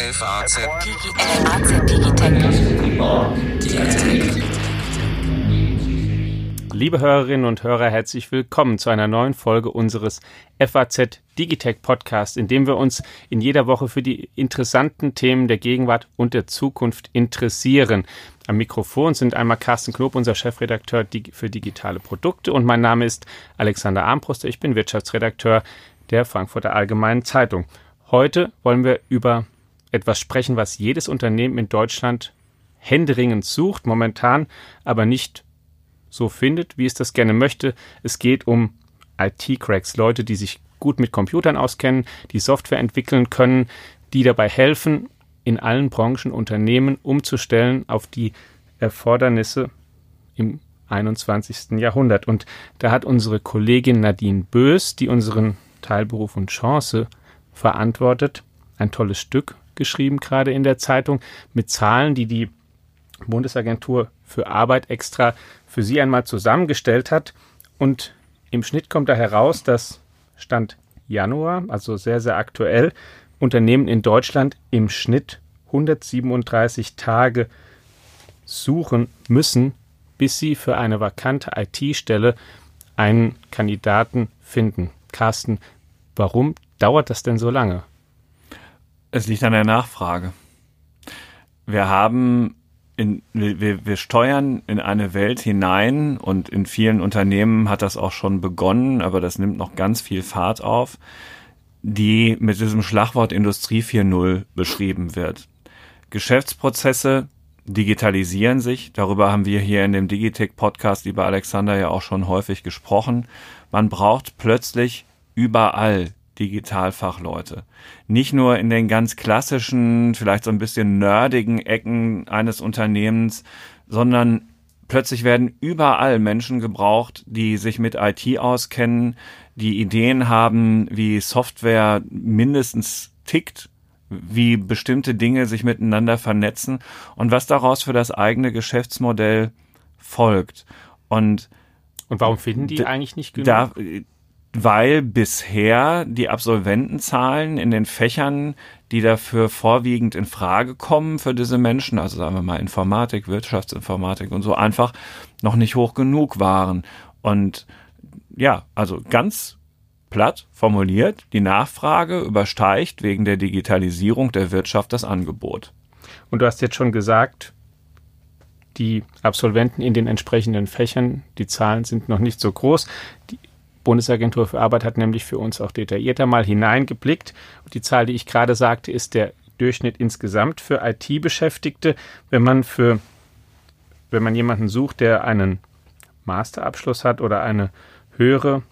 FAZ Liebe Hörerinnen und Hörer, herzlich willkommen zu einer neuen Folge unseres FAZ Digitech Podcast, in dem wir uns in jeder Woche für die interessanten Themen der Gegenwart und der Zukunft interessieren. Am Mikrofon sind einmal Carsten Knob, unser Chefredakteur für digitale Produkte und mein Name ist Alexander Armbruster. Ich bin Wirtschaftsredakteur der Frankfurter Allgemeinen Zeitung. Heute wollen wir über etwas sprechen, was jedes Unternehmen in Deutschland händeringend sucht, momentan aber nicht so findet, wie es das gerne möchte. Es geht um IT-Cracks, Leute, die sich gut mit Computern auskennen, die Software entwickeln können, die dabei helfen, in allen Branchen Unternehmen umzustellen auf die Erfordernisse im 21. Jahrhundert. Und da hat unsere Kollegin Nadine Bös, die unseren Teilberuf und Chance verantwortet, ein tolles Stück geschrieben, gerade in der Zeitung, mit Zahlen, die die Bundesagentur für Arbeit extra für Sie einmal zusammengestellt hat. Und im Schnitt kommt da heraus, dass Stand Januar, also sehr, sehr aktuell, Unternehmen in Deutschland im Schnitt 137 Tage suchen müssen, bis sie für eine vakante IT-Stelle einen Kandidaten finden. Carsten, warum dauert das denn so lange? Es liegt an der Nachfrage. Wir haben in, wir, wir steuern in eine Welt hinein und in vielen Unternehmen hat das auch schon begonnen, aber das nimmt noch ganz viel Fahrt auf, die mit diesem Schlagwort Industrie 4.0 beschrieben wird. Geschäftsprozesse digitalisieren sich. Darüber haben wir hier in dem Digitech Podcast, lieber Alexander, ja auch schon häufig gesprochen. Man braucht plötzlich überall Digitalfachleute. Nicht nur in den ganz klassischen, vielleicht so ein bisschen nerdigen Ecken eines Unternehmens, sondern plötzlich werden überall Menschen gebraucht, die sich mit IT auskennen, die Ideen haben, wie Software mindestens tickt, wie bestimmte Dinge sich miteinander vernetzen und was daraus für das eigene Geschäftsmodell folgt. Und und warum finden die eigentlich nicht genug? Da, weil bisher die Absolventenzahlen in den Fächern, die dafür vorwiegend in Frage kommen für diese Menschen, also sagen wir mal Informatik, Wirtschaftsinformatik und so einfach noch nicht hoch genug waren. Und ja, also ganz platt formuliert, die Nachfrage übersteigt wegen der Digitalisierung der Wirtschaft das Angebot. Und du hast jetzt schon gesagt, die Absolventen in den entsprechenden Fächern, die Zahlen sind noch nicht so groß. Die Bundesagentur für Arbeit hat nämlich für uns auch detaillierter mal hineingeblickt. Und die Zahl, die ich gerade sagte, ist der Durchschnitt insgesamt für IT-Beschäftigte. Wenn man für, wenn man jemanden sucht, der einen Masterabschluss hat oder eine höhere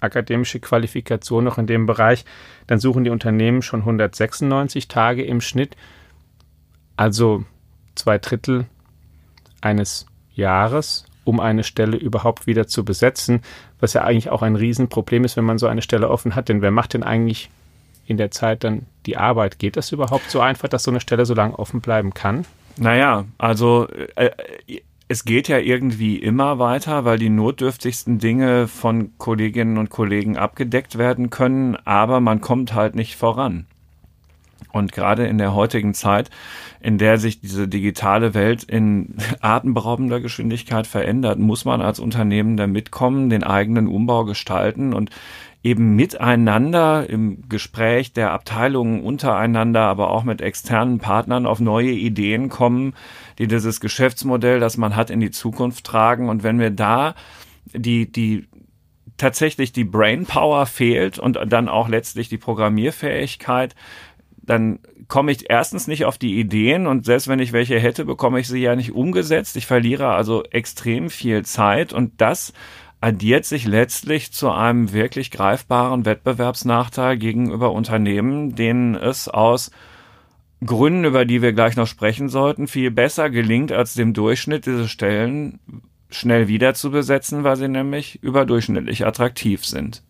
akademische Qualifikation noch in dem Bereich, dann suchen die Unternehmen schon 196 Tage im Schnitt, also zwei Drittel eines Jahres um eine Stelle überhaupt wieder zu besetzen, was ja eigentlich auch ein Riesenproblem ist, wenn man so eine Stelle offen hat. Denn wer macht denn eigentlich in der Zeit dann die Arbeit? Geht das überhaupt so einfach, dass so eine Stelle so lange offen bleiben kann? Naja, also äh, es geht ja irgendwie immer weiter, weil die notdürftigsten Dinge von Kolleginnen und Kollegen abgedeckt werden können, aber man kommt halt nicht voran. Und gerade in der heutigen Zeit, in der sich diese digitale Welt in atemberaubender Geschwindigkeit verändert, muss man als Unternehmen da mitkommen, den eigenen Umbau gestalten und eben miteinander im Gespräch der Abteilungen untereinander, aber auch mit externen Partnern auf neue Ideen kommen, die dieses Geschäftsmodell, das man hat, in die Zukunft tragen. Und wenn wir da die, die tatsächlich die Brainpower fehlt und dann auch letztlich die Programmierfähigkeit, dann komme ich erstens nicht auf die Ideen und selbst wenn ich welche hätte, bekomme ich sie ja nicht umgesetzt. Ich verliere also extrem viel Zeit und das addiert sich letztlich zu einem wirklich greifbaren Wettbewerbsnachteil gegenüber Unternehmen, denen es aus Gründen, über die wir gleich noch sprechen sollten, viel besser gelingt als dem Durchschnitt diese Stellen schnell wieder zu besetzen, weil sie nämlich überdurchschnittlich attraktiv sind.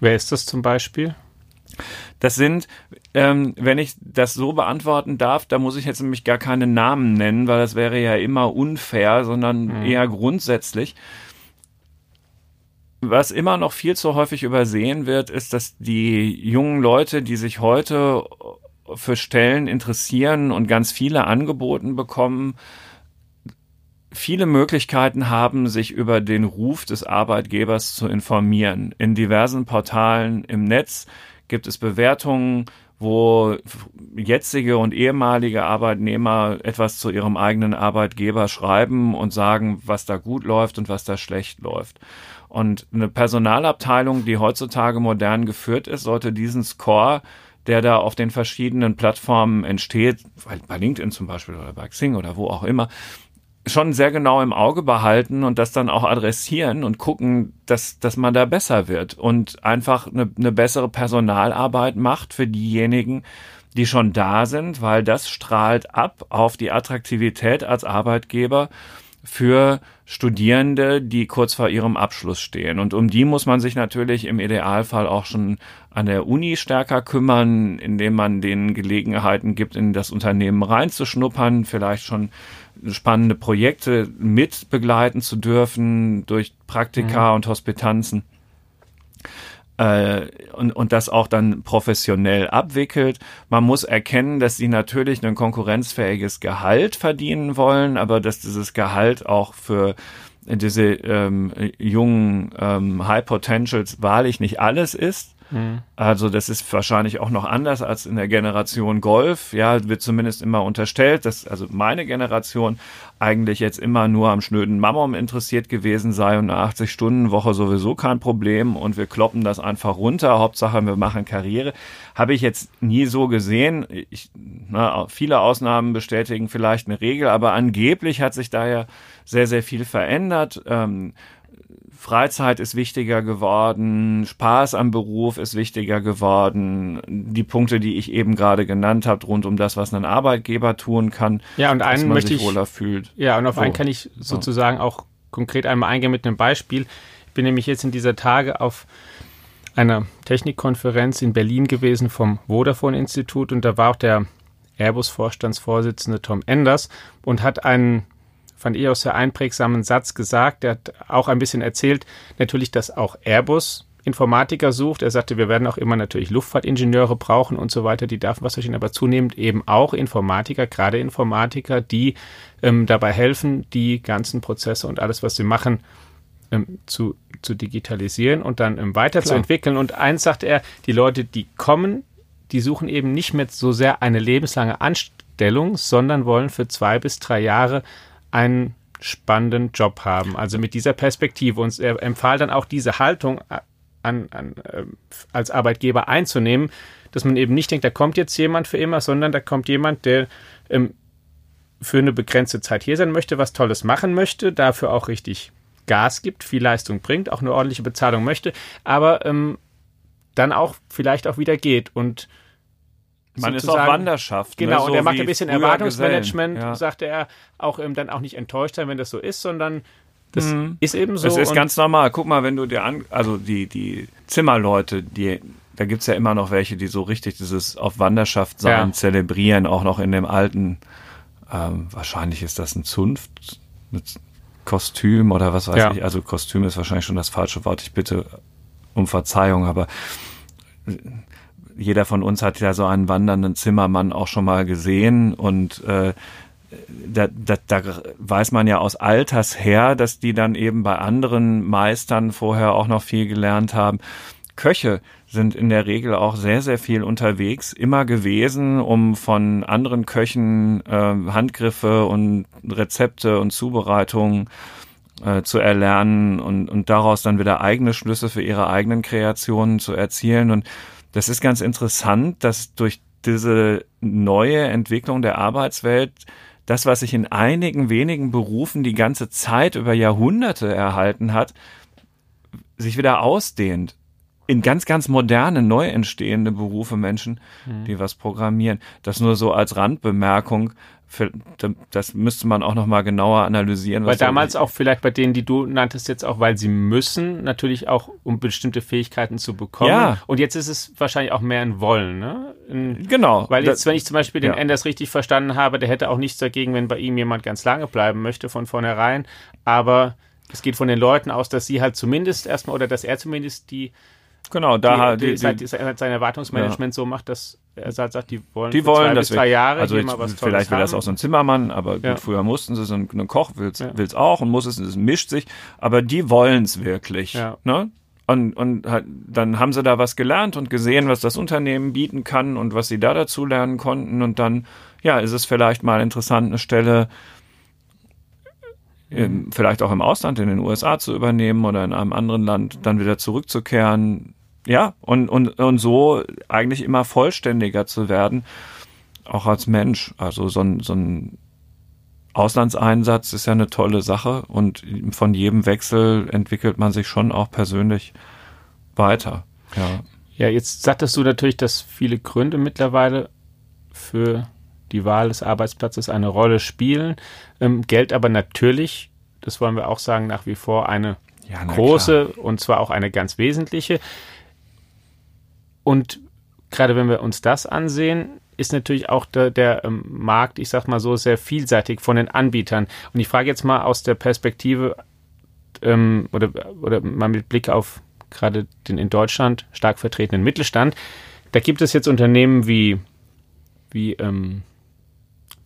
Wer ist das zum Beispiel? Das sind, ähm, wenn ich das so beantworten darf, da muss ich jetzt nämlich gar keine Namen nennen, weil das wäre ja immer unfair, sondern mhm. eher grundsätzlich. Was immer noch viel zu häufig übersehen wird, ist, dass die jungen Leute, die sich heute für Stellen interessieren und ganz viele angeboten bekommen, viele Möglichkeiten haben, sich über den Ruf des Arbeitgebers zu informieren. In diversen Portalen im Netz gibt es Bewertungen, wo jetzige und ehemalige Arbeitnehmer etwas zu ihrem eigenen Arbeitgeber schreiben und sagen, was da gut läuft und was da schlecht läuft. Und eine Personalabteilung, die heutzutage modern geführt ist, sollte diesen Score der da auf den verschiedenen Plattformen entsteht, bei LinkedIn zum Beispiel oder bei Xing oder wo auch immer, schon sehr genau im Auge behalten und das dann auch adressieren und gucken, dass, dass man da besser wird und einfach eine, eine bessere Personalarbeit macht für diejenigen, die schon da sind, weil das strahlt ab auf die Attraktivität als Arbeitgeber für Studierende, die kurz vor ihrem Abschluss stehen. Und um die muss man sich natürlich im Idealfall auch schon an der Uni stärker kümmern, indem man denen Gelegenheiten gibt, in das Unternehmen reinzuschnuppern, vielleicht schon spannende Projekte mit begleiten zu dürfen durch Praktika mhm. und Hospitanzen äh, und, und das auch dann professionell abwickelt. Man muss erkennen, dass sie natürlich ein konkurrenzfähiges Gehalt verdienen wollen, aber dass dieses Gehalt auch für diese ähm, jungen ähm, High Potentials wahrlich nicht alles ist. Mhm. Also das ist wahrscheinlich auch noch anders als in der Generation Golf. Ja, wird zumindest immer unterstellt, dass also meine Generation eigentlich jetzt immer nur am schnöden Mammon interessiert gewesen sei und eine 80-Stunden-Woche sowieso kein Problem und wir kloppen das einfach runter. Hauptsache, wir machen Karriere. Habe ich jetzt nie so gesehen. Ich, na, viele Ausnahmen bestätigen vielleicht eine Regel, aber angeblich hat sich da ja sehr, sehr viel verändert. Ähm, Freizeit ist wichtiger geworden, Spaß am Beruf ist wichtiger geworden, die Punkte, die ich eben gerade genannt habe, rund um das, was ein Arbeitgeber tun kann, ja, und einen möchte ich, wohler fühlt. Ja, und auf so. einen kann ich sozusagen auch konkret einmal eingehen mit einem Beispiel. Ich bin nämlich jetzt in dieser Tage auf einer Technikkonferenz in Berlin gewesen vom Vodafone-Institut und da war auch der Airbus-Vorstandsvorsitzende Tom Enders und hat einen fand ich auch sehr einprägsamen Satz gesagt. Der hat auch ein bisschen erzählt, natürlich, dass auch Airbus Informatiker sucht. Er sagte, wir werden auch immer natürlich Luftfahrtingenieure brauchen und so weiter. Die darf was verstehen, aber zunehmend eben auch Informatiker, gerade Informatiker, die ähm, dabei helfen, die ganzen Prozesse und alles, was sie machen, ähm, zu, zu digitalisieren und dann ähm, weiterzuentwickeln. Und eins sagt er, die Leute, die kommen, die suchen eben nicht mehr so sehr eine lebenslange Anstellung, sondern wollen für zwei bis drei Jahre einen spannenden Job haben. Also mit dieser Perspektive. Und er empfahl dann auch diese Haltung an, an, äh, als Arbeitgeber einzunehmen, dass man eben nicht denkt, da kommt jetzt jemand für immer, sondern da kommt jemand, der ähm, für eine begrenzte Zeit hier sein möchte, was Tolles machen möchte, dafür auch richtig Gas gibt, viel Leistung bringt, auch eine ordentliche Bezahlung möchte, aber ähm, dann auch vielleicht auch wieder geht und man ist auch Wanderschaft. Ne? Genau, ne? so und er macht ein bisschen Erwartungsmanagement, ja. sagte er, auch ähm, dann auch nicht enttäuscht sein, wenn das so ist, sondern das mhm. ist eben so. Es ist ganz normal. Guck mal, wenn du dir an, also die, die Zimmerleute, die, da gibt's ja immer noch welche, die so richtig dieses auf Wanderschaft sein, ja. zelebrieren, auch noch in dem alten, ähm, wahrscheinlich ist das ein Zunft, mit Kostüm oder was weiß ja. ich. Also Kostüm ist wahrscheinlich schon das falsche Wort. Ich bitte um Verzeihung, aber jeder von uns hat ja so einen wandernden Zimmermann auch schon mal gesehen und äh, da, da, da weiß man ja aus Alters her, dass die dann eben bei anderen Meistern vorher auch noch viel gelernt haben. Köche sind in der Regel auch sehr, sehr viel unterwegs, immer gewesen, um von anderen Köchen äh, Handgriffe und Rezepte und Zubereitungen äh, zu erlernen und, und daraus dann wieder eigene Schlüsse für ihre eigenen Kreationen zu erzielen. Und das ist ganz interessant, dass durch diese neue Entwicklung der Arbeitswelt das, was sich in einigen wenigen Berufen die ganze Zeit über Jahrhunderte erhalten hat, sich wieder ausdehnt. In ganz, ganz moderne, neu entstehende Berufe Menschen, mhm. die was programmieren. Das nur so als Randbemerkung, für, das müsste man auch noch mal genauer analysieren. Weil damals auch vielleicht bei denen, die du nanntest jetzt auch, weil sie müssen, natürlich auch um bestimmte Fähigkeiten zu bekommen. Ja. Und jetzt ist es wahrscheinlich auch mehr ein Wollen, ne? In, genau. Weil jetzt, wenn ich zum Beispiel den ja. Enders richtig verstanden habe, der hätte auch nichts dagegen, wenn bei ihm jemand ganz lange bleiben möchte von vornherein. Aber es geht von den Leuten aus, dass sie halt zumindest erstmal oder dass er zumindest die genau, da die, die, die, die, sein Erwartungsmanagement ja. so macht, dass er sagt, die wollen, die wollen zwei das bis drei Jahre also hier mal was vielleicht will das auch so ein Zimmermann, aber gut, Ja. früher mussten sie so ein, ein Koch will's, Ja. will's auch und muss es, es mischt sich, aber die wollen's wirklich, Ja. ne? Und, und halt, dann haben sie da was gelernt und gesehen, was das Unternehmen bieten kann und was sie da dazu lernen konnten und dann, ja, ist es vielleicht mal interessant, eine Stelle im, vielleicht auch im Ausland, in den USA zu übernehmen oder in einem anderen Land dann wieder zurückzukehren. Ja, und, und, und so eigentlich immer vollständiger zu werden, auch als Mensch. Also so ein, so ein Auslandseinsatz ist ja eine tolle Sache und von jedem Wechsel entwickelt man sich schon auch persönlich weiter. Ja. Ja, jetzt sagtest du natürlich, dass viele Gründe mittlerweile für die Wahl des Arbeitsplatzes eine Rolle spielen. Ähm, Geld aber natürlich, das wollen wir auch sagen, nach wie vor eine Ja, große und zwar auch eine ganz wesentliche. Und gerade wenn wir uns das ansehen, ist natürlich auch der, der ähm, Markt, ich sag mal so, sehr vielseitig von den Anbietern. Und ich frage jetzt mal aus der Perspektive ähm, oder, oder mal mit Blick auf gerade den in Deutschland stark vertretenen Mittelstand. Da gibt es jetzt Unternehmen wie, wie ähm,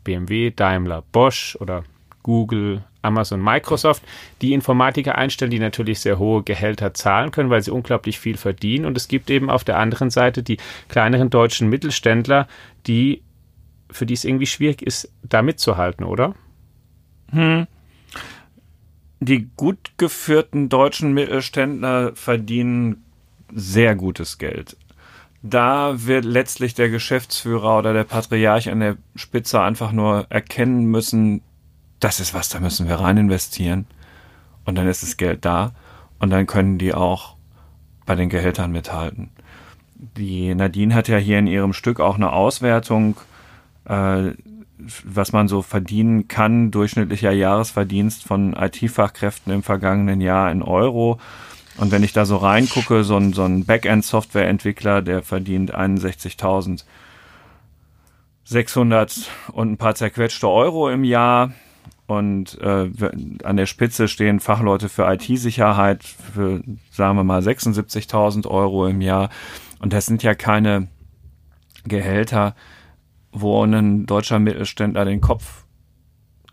BMW, Daimler, Bosch oder Google, Amazon, Microsoft, die Informatiker einstellen, die natürlich sehr hohe Gehälter zahlen können, weil sie unglaublich viel verdienen. Und es gibt eben auf der anderen Seite die kleineren deutschen Mittelständler, die für die es irgendwie schwierig ist, da mitzuhalten, oder? Die gut geführten deutschen Mittelständler verdienen sehr gutes Geld. Da wird letztlich der Geschäftsführer oder der Patriarch an der Spitze einfach nur erkennen müssen, das ist was, da müssen wir rein investieren. Und dann ist das Geld da. Und dann können die auch bei den Gehältern mithalten. Die Nadine hat ja hier in ihrem Stück auch eine Auswertung, äh, was man so verdienen kann, durchschnittlicher Jahresverdienst von IT-Fachkräften im vergangenen Jahr in Euro. Und wenn ich da so reingucke, so ein, so ein Backend-Software-Entwickler, der verdient 61.600 und ein paar zerquetschte Euro im Jahr. Und äh, an der Spitze stehen Fachleute für IT-Sicherheit für, sagen wir mal, 76.000 Euro im Jahr. Und das sind ja keine Gehälter, wo ein deutscher Mittelständler den Kopf,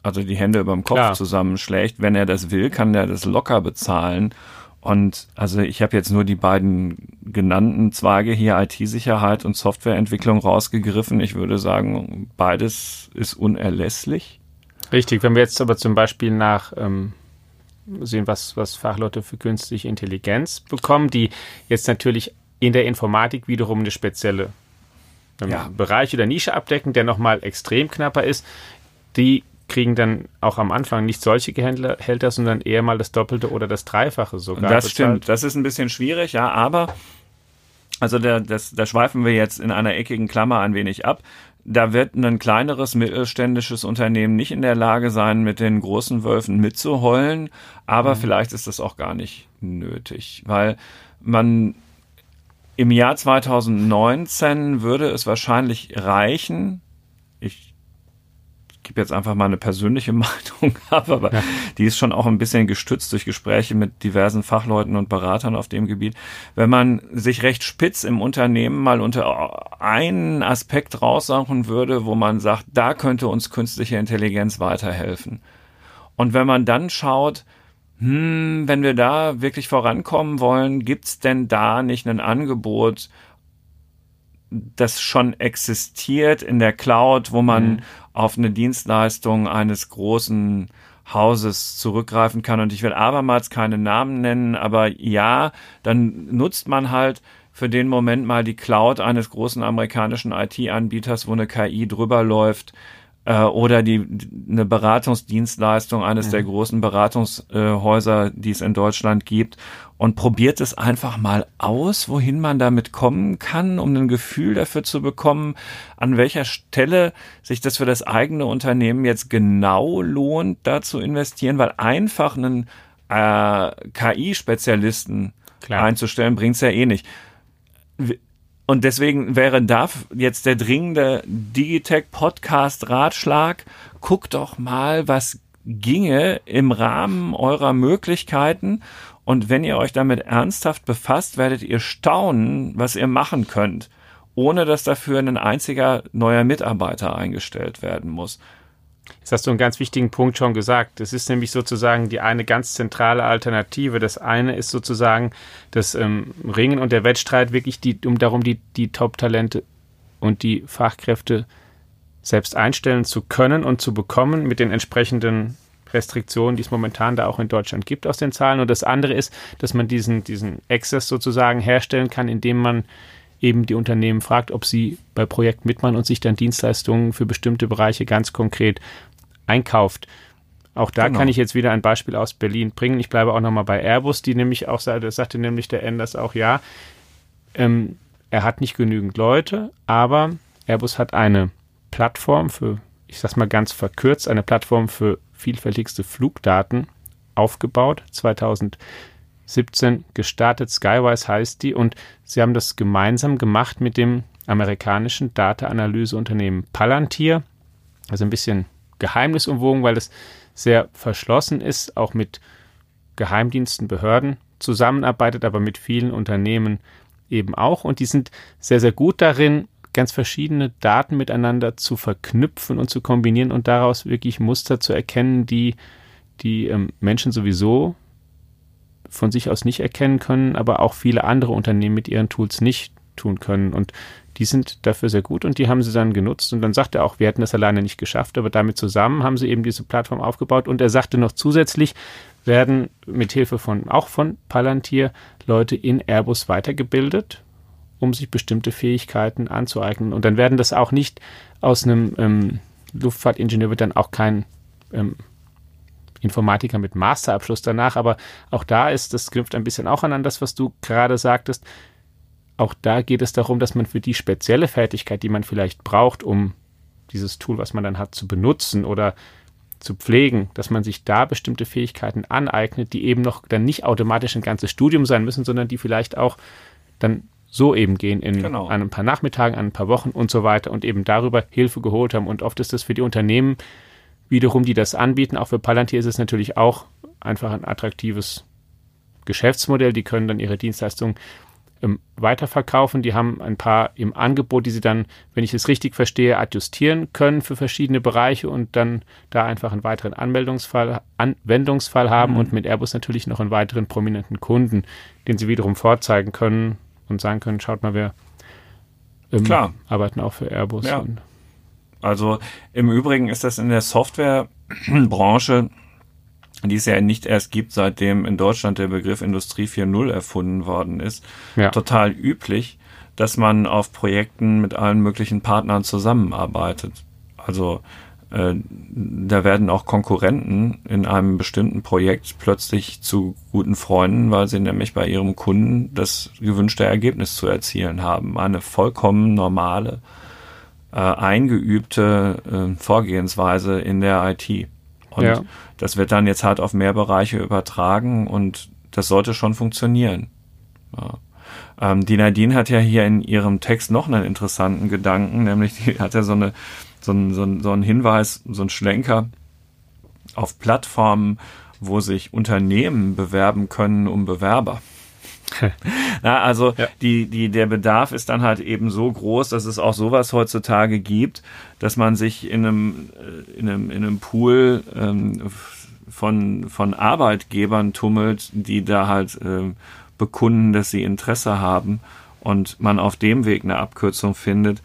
also die Hände über dem Kopf Klar. zusammenschlägt. Wenn er das will, kann er das locker bezahlen. Und also ich habe jetzt nur die beiden genannten Zweige hier IT-Sicherheit und Softwareentwicklung rausgegriffen. Ich würde sagen, beides ist unerlässlich. Richtig, wenn wir jetzt aber zum Beispiel nach ähm, sehen, was, was Fachleute für künstliche Intelligenz bekommen, die jetzt natürlich in der Informatik wiederum eine spezielle ähm, Ja. Bereich oder Nische abdecken, der nochmal extrem knapper ist, die kriegen dann auch am Anfang nicht solche Gehälter, sondern eher mal das Doppelte oder das Dreifache sogar. das bezahlt. stimmt. Das ist ein bisschen schwierig, ja, aber also da, das, da schweifen wir jetzt in einer eckigen Klammer ein wenig ab. Da wird ein kleineres mittelständisches Unternehmen nicht in der Lage sein, mit den großen Wölfen mitzuheulen, aber vielleicht ist das auch gar nicht nötig, weil man im Jahr 2019 würde es wahrscheinlich reichen, ich gebe jetzt einfach mal eine persönliche Meinung ab, aber Ja. die ist schon auch ein bisschen gestützt durch Gespräche mit diversen Fachleuten und Beratern auf dem Gebiet. Wenn man sich recht spitz im Unternehmen mal unter einen Aspekt raussuchen würde, wo man sagt, da könnte uns künstliche Intelligenz weiterhelfen. Und wenn man dann schaut, hm, wenn wir da wirklich vorankommen wollen, gibt's denn da nicht ein Angebot, das schon existiert in der Cloud, wo man Mhm. auf eine Dienstleistung eines großen Hauses zurückgreifen kann. Und ich will abermals keine Namen nennen, aber ja, dann nutzt man halt für den Moment mal die Cloud eines großen amerikanischen IT-Anbieters, wo eine KI drüber läuft, äh, oder die eine Beratungsdienstleistung eines der großen Beratungshäuser, die es in Deutschland gibt und probiert es einfach mal aus, wohin man damit kommen kann, um ein Gefühl dafür zu bekommen, an welcher Stelle sich das für das eigene Unternehmen jetzt genau lohnt, da zu investieren, weil einfach einen äh, KI-Spezialisten einzustellen, bringt's ja eh nicht. Und deswegen wäre da jetzt der dringende Digitech-Podcast-Ratschlag, guckt doch mal, was ginge im Rahmen eurer Möglichkeiten Und wenn ihr euch damit ernsthaft befasst, werdet ihr staunen, was ihr machen könnt, ohne dass dafür ein einziger neuer Mitarbeiter eingestellt werden muss. Jetzt hast du einen ganz wichtigen Punkt schon gesagt. Das ist nämlich sozusagen die eine ganz zentrale Alternative. Das eine ist sozusagen das ähm, Ringen und der Wettstreit wirklich die, um darum, die, die Top-Talente und die Fachkräfte selbst einstellen zu können und zu bekommen mit den entsprechenden Restriktionen, die es momentan da auch in Deutschland gibt aus den Zahlen. Und das andere ist, dass man diesen, diesen Access sozusagen herstellen kann, indem man eben die Unternehmen fragt, ob sie bei Projekt mitmachen und sich dann Dienstleistungen für bestimmte Bereiche ganz konkret einkauft. Auch da genau. kann ich jetzt wieder ein Beispiel aus Berlin bringen. Ich bleibe auch nochmal bei Airbus, die nämlich auch sagte, sagte nämlich der Enders auch, ja, ähm, er hat nicht genügend Leute, aber Airbus hat eine Plattform für, ich sag's mal ganz verkürzt, eine Plattform für vielfältigste Flugdaten aufgebaut. 2017 gestartet, Skywise heißt die, und sie haben das gemeinsam gemacht mit dem amerikanischen Data-Analyse-Unternehmen Palantir. Also ein bisschen geheimnisumwogen, weil es sehr verschlossen ist, auch mit Geheimdiensten, Behörden zusammenarbeitet, aber mit vielen Unternehmen eben auch. Und die sind sehr, sehr gut darin, ganz verschiedene Daten miteinander zu verknüpfen und zu kombinieren und daraus wirklich Muster zu erkennen, die die ähm, Menschen sowieso von sich aus nicht erkennen können, aber auch viele andere Unternehmen mit ihren Tools nicht tun können. Und die sind dafür sehr gut und die haben sie dann genutzt. Und dann sagt er auch, wir hätten das alleine nicht geschafft, aber damit zusammen haben sie eben diese Plattform aufgebaut. Und er sagte noch zusätzlich, werden mit Hilfe von auch von Palantir Leute in Airbus weitergebildet, um sich bestimmte Fähigkeiten anzueignen. Und dann werden das auch nicht aus einem ähm, Luftfahrtingenieur wird dann auch kein ähm, Informatiker mit Masterabschluss danach, aber auch da ist, das knüpft ein bisschen auch an, an das, was du gerade sagtest. Auch da geht es darum, dass man für die spezielle Fertigkeit, die man vielleicht braucht, um dieses Tool, was man dann hat, zu benutzen oder zu pflegen, dass man sich da bestimmte Fähigkeiten aneignet, die eben noch dann nicht automatisch ein ganzes Studium sein müssen, sondern die vielleicht auch dann so eben gehen in genau. ein paar Nachmittagen, ein paar Wochen und so weiter und eben darüber Hilfe geholt haben. Und oft ist das für die Unternehmen wiederum, die das anbieten, auch für Palantir ist es natürlich auch einfach ein attraktives Geschäftsmodell. Die können dann ihre Dienstleistungen ähm, weiterverkaufen. Die haben ein paar im Angebot, die sie dann, wenn ich es richtig verstehe, adjustieren können für verschiedene Bereiche und dann da einfach einen weiteren Anmeldungsfall, Anwendungsfall haben mhm. und mit Airbus natürlich noch einen weiteren prominenten Kunden, den sie wiederum vorzeigen können und sagen können, schaut mal, wir ähm, Klar. arbeiten auch für Airbus. Ja. Also im Übrigen ist das in der Softwarebranche die es ja nicht erst gibt, seitdem in Deutschland der Begriff Industrie 4.0 erfunden worden ist, ja. total üblich, dass man auf Projekten mit allen möglichen Partnern zusammenarbeitet. Also da werden auch Konkurrenten in einem bestimmten Projekt plötzlich zu guten Freunden, weil sie nämlich bei ihrem Kunden das gewünschte Ergebnis zu erzielen haben. Eine vollkommen normale, äh, eingeübte äh, Vorgehensweise in der IT. Und ja. das wird dann jetzt halt auf mehr Bereiche übertragen und das sollte schon funktionieren. Ja. Ähm, die Nadine hat ja hier in ihrem Text noch einen interessanten Gedanken, nämlich die hat ja so, eine, so, einen, so, einen, so einen Hinweis, so einen Schlenker auf Plattformen, wo sich Unternehmen bewerben können um Bewerber. Na, also ja. die, die, der Bedarf ist dann halt eben so groß, dass es auch sowas heutzutage gibt, dass man sich in einem, äh, in einem, in einem Pool ähm, von, von Arbeitgebern tummelt, die da halt ähm, bekunden, dass sie Interesse haben und man auf dem Weg eine Abkürzung findet.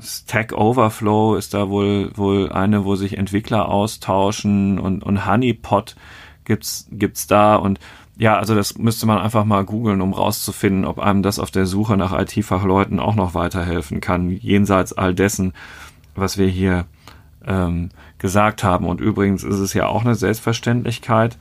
Stack Overflow ist da wohl, wohl eine, wo sich Entwickler austauschen und, und Honeypot gibt's, gibt's da und ja, also das müsste man einfach mal googeln, um rauszufinden, ob einem das auf der Suche nach IT-Fachleuten auch noch weiterhelfen kann, jenseits all dessen, was wir hier ähm, gesagt haben. Und übrigens ist es ja auch eine Selbstverständlichkeit,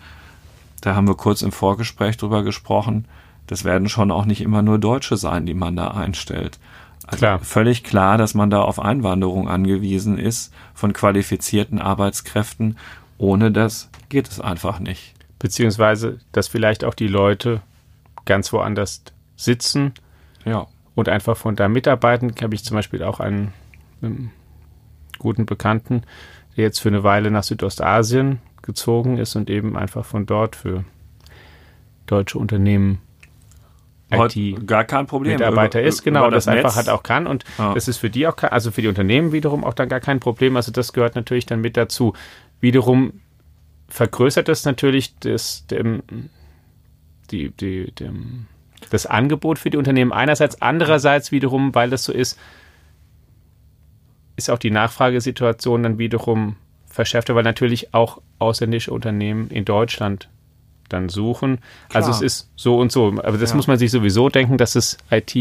da haben wir kurz im Vorgespräch drüber gesprochen, das werden schon auch nicht immer nur Deutsche sein, die man da einstellt. Also klar. völlig klar, dass man da auf Einwanderung angewiesen ist von qualifizierten Arbeitskräften. Ohne das geht es einfach nicht beziehungsweise dass vielleicht auch die Leute ganz woanders sitzen ja. und einfach von da mitarbeiten. Habe ich zum Beispiel auch einen, einen guten Bekannten, der jetzt für eine Weile nach Südostasien gezogen ist und eben einfach von dort für deutsche Unternehmen IT gar kein Problem. Mitarbeiter über, ist, genau, das, das einfach halt auch kann und ja. das ist für die auch, also für die Unternehmen wiederum auch dann gar kein Problem. Also das gehört natürlich dann mit dazu. Wiederum vergrößert das natürlich das, dem, die, die, dem, das Angebot für die Unternehmen einerseits, andererseits wiederum, weil das so ist, ist auch die Nachfragesituation dann wiederum verschärfter, weil natürlich auch ausländische Unternehmen in Deutschland dann suchen. Klar. Also es ist so und so. Aber das ja. muss man sich sowieso denken, dass es IT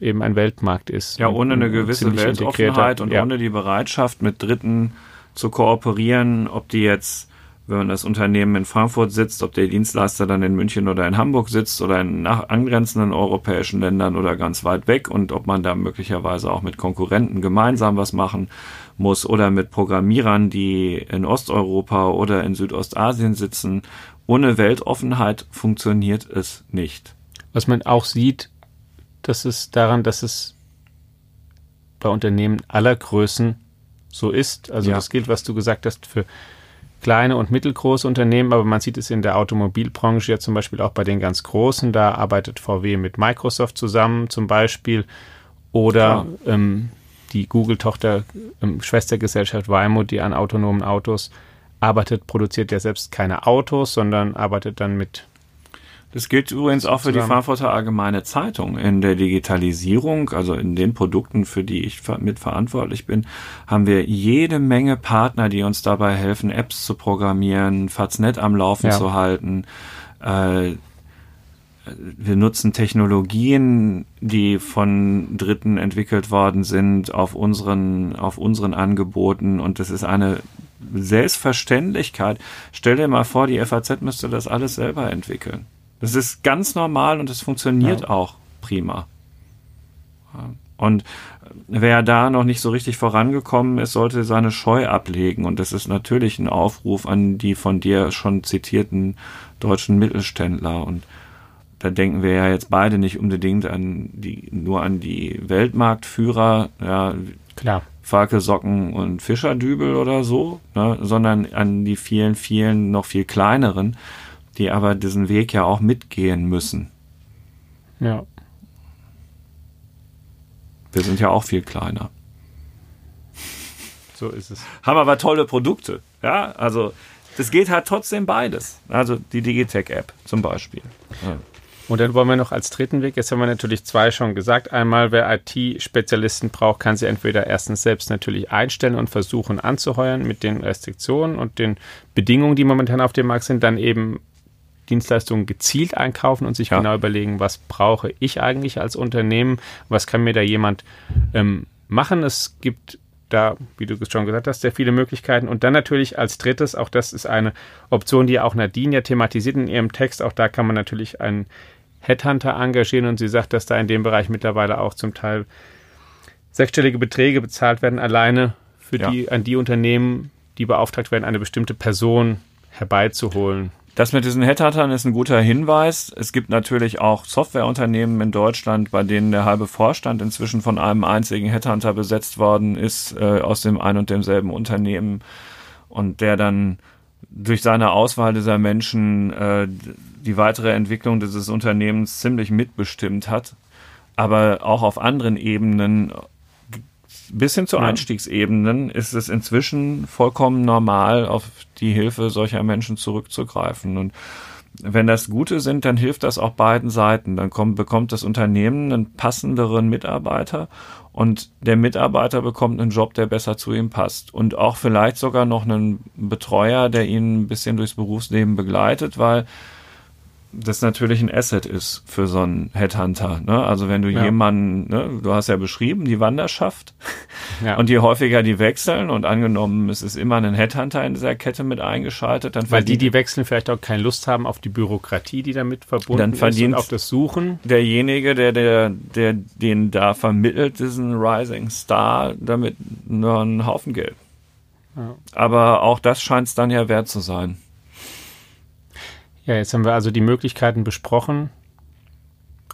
eben ein Weltmarkt ist. Ja, ohne eine gewisse Weltoffenheit und ja. ohne die Bereitschaft, mit Dritten zu kooperieren, ob die jetzt wenn das Unternehmen in Frankfurt sitzt, ob der Dienstleister dann in München oder in Hamburg sitzt oder in angrenzenden europäischen Ländern oder ganz weit weg und ob man da möglicherweise auch mit Konkurrenten gemeinsam was machen muss oder mit Programmierern, die in Osteuropa oder in Südostasien sitzen. Ohne Weltoffenheit funktioniert es nicht. Was man auch sieht, das ist daran, dass es bei Unternehmen aller Größen so ist. Also ja. das gilt, was du gesagt hast, für kleine und mittelgroße Unternehmen, aber man sieht es in der Automobilbranche ja zum Beispiel auch bei den ganz großen. Da arbeitet VW mit Microsoft zusammen zum Beispiel oder ähm, die Google-Tochter, ähm, Schwestergesellschaft Waymo, die an autonomen Autos arbeitet, produziert ja selbst keine Autos, sondern arbeitet dann mit das gilt übrigens auch für die Frankfurter Allgemeine Zeitung. In der Digitalisierung, also in den Produkten, für die ich mitverantwortlich bin, haben wir jede Menge Partner, die uns dabei helfen, Apps zu programmieren, Faznet am Laufen ja. zu halten. Äh, wir nutzen Technologien, die von Dritten entwickelt worden sind, auf unseren, auf unseren Angeboten. Und das ist eine Selbstverständlichkeit. Stell dir mal vor, die FAZ müsste das alles selber entwickeln. Das ist ganz normal und es funktioniert ja. auch prima. Und wer da noch nicht so richtig vorangekommen ist, sollte seine Scheu ablegen. Und das ist natürlich ein Aufruf an die von dir schon zitierten deutschen Mittelständler. Und da denken wir ja jetzt beide nicht unbedingt an die, nur an die Weltmarktführer, ja, Klar. Falke, Socken und Fischerdübel oder so, ne, sondern an die vielen, vielen noch viel kleineren, die aber diesen Weg ja auch mitgehen müssen. Ja. Wir sind ja auch viel kleiner. So ist es. Haben aber tolle Produkte. Ja, also das geht halt trotzdem beides. Also die Digitech-App zum Beispiel. Ja. Und dann wollen wir noch als dritten Weg, jetzt haben wir natürlich zwei schon gesagt. Einmal, wer IT-Spezialisten braucht, kann sie entweder erstens selbst natürlich einstellen und versuchen anzuheuern mit den Restriktionen und den Bedingungen, die momentan auf dem Markt sind, dann eben Dienstleistungen gezielt einkaufen und sich ja. genau überlegen, was brauche ich eigentlich als Unternehmen, was kann mir da jemand ähm, machen. Es gibt da, wie du schon gesagt hast, sehr viele Möglichkeiten. Und dann natürlich als drittes, auch das ist eine Option, die auch Nadine ja thematisiert in ihrem Text, auch da kann man natürlich einen Headhunter engagieren und sie sagt, dass da in dem Bereich mittlerweile auch zum Teil sechsstellige Beträge bezahlt werden, alleine für ja. die, an die Unternehmen, die beauftragt werden, eine bestimmte Person herbeizuholen. Das mit diesen Headhuntern ist ein guter Hinweis. Es gibt natürlich auch Softwareunternehmen in Deutschland, bei denen der halbe Vorstand inzwischen von einem einzigen Headhunter besetzt worden ist, äh, aus dem ein und demselben Unternehmen und der dann durch seine Auswahl dieser Menschen äh, die weitere Entwicklung dieses Unternehmens ziemlich mitbestimmt hat, aber auch auf anderen Ebenen bis hin zu ja. Einstiegsebenen ist es inzwischen vollkommen normal, auf die Hilfe solcher Menschen zurückzugreifen. Und wenn das Gute sind, dann hilft das auch beiden Seiten. Dann kommt, bekommt das Unternehmen einen passenderen Mitarbeiter und der Mitarbeiter bekommt einen Job, der besser zu ihm passt. Und auch vielleicht sogar noch einen Betreuer, der ihn ein bisschen durchs Berufsleben begleitet, weil das natürlich ein Asset ist für so einen Headhunter. Ne? Also wenn du ja. jemanden, ne, du hast ja beschrieben, die Wanderschaft ja. und je häufiger die wechseln und angenommen, es ist immer ein Headhunter in dieser Kette mit eingeschaltet, dann Weil die, die wechseln, vielleicht auch keine Lust haben auf die Bürokratie, die damit verbunden dann verdient ist und auf das Suchen. Derjenige, der, der, der den da vermittelt, diesen Rising Star, damit nur einen Haufen Geld. Ja. Aber auch das scheint es dann ja wert zu sein. Ja, jetzt haben wir also die Möglichkeiten besprochen,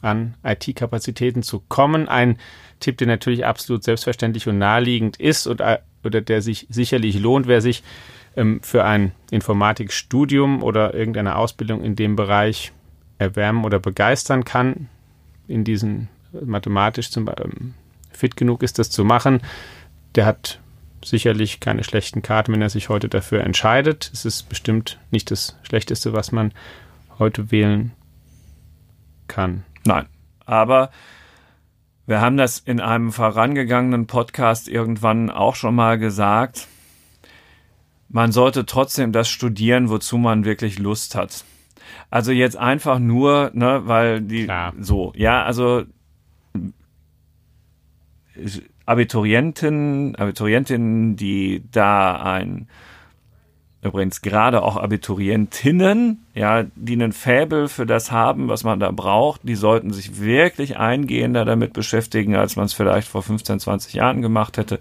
an IT-Kapazitäten zu kommen. Ein Tipp, der natürlich absolut selbstverständlich und naheliegend ist und, oder der sich sicherlich lohnt, wer sich ähm, für ein Informatikstudium oder irgendeine Ausbildung in dem Bereich erwärmen oder begeistern kann, in diesen mathematisch zum, ähm, fit genug ist, das zu machen, der hat sicherlich keine schlechten Karten, wenn er sich heute dafür entscheidet. Es ist bestimmt nicht das Schlechteste, was man heute wählen kann. Nein, aber wir haben das in einem vorangegangenen Podcast irgendwann auch schon mal gesagt. Man sollte trotzdem das studieren, wozu man wirklich Lust hat. Also jetzt einfach nur, ne, weil die Klar. so, ja, also Abiturienten, Abiturientinnen, die da ein übrigens gerade auch Abiturientinnen, ja, die einen Fäbel für das haben, was man da braucht, die sollten sich wirklich eingehender damit beschäftigen, als man es vielleicht vor 15, 20 Jahren gemacht hätte,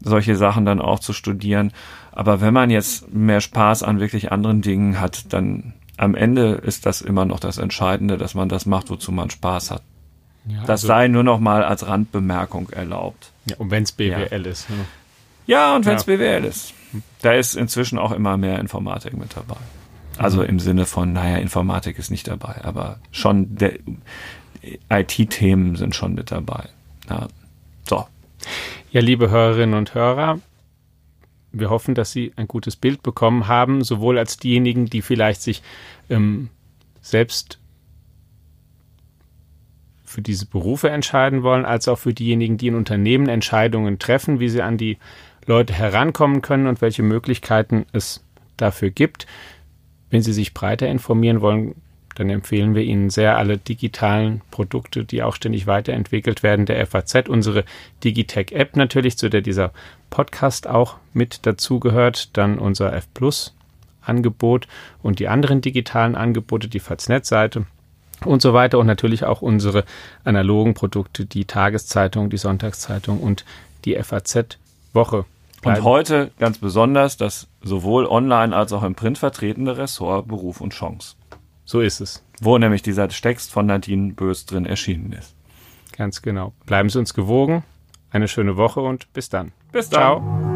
solche Sachen dann auch zu studieren. Aber wenn man jetzt mehr Spaß an wirklich anderen Dingen hat, dann am Ende ist das immer noch das Entscheidende, dass man das macht, wozu man Spaß hat. Ja, Das also- sei nur noch mal als Randbemerkung erlaubt. Ja, und wenn es BWL ist. Ne? Ja, und wenn es Ja. BWL ist. Da ist inzwischen auch immer mehr Informatik mit dabei. Also im Sinne von, naja, Informatik ist nicht dabei, aber schon IT-Themen sind schon mit dabei. Ja. So. Ja, liebe Hörerinnen und Hörer, wir hoffen, dass Sie ein gutes Bild bekommen haben, sowohl als diejenigen, die vielleicht sich ähm, selbst für diese Berufe entscheiden wollen, als auch für diejenigen, die in Unternehmen Entscheidungen treffen, wie sie an die Leute herankommen können und welche Möglichkeiten es dafür gibt. Wenn Sie sich breiter informieren wollen, dann empfehlen wir Ihnen sehr alle digitalen Produkte, die auch ständig weiterentwickelt werden, der FAZ, unsere Digitech-App natürlich, zu der dieser Podcast auch mit dazugehört, dann unser F Plus Angebot und die anderen digitalen Angebote, die FAZ-Seite und so weiter und natürlich auch unsere analogen Produkte, die Tageszeitung, die Sonntagszeitung und die FAZ-Woche. Und heute ganz besonders das sowohl online als auch im Print vertretene Ressort Beruf und Chance. So ist es. Wo nämlich dieser Text von Nadine Bös drin erschienen ist. Ganz genau. Bleiben Sie uns gewogen. Eine schöne Woche und bis dann. Bis dann. Ciao.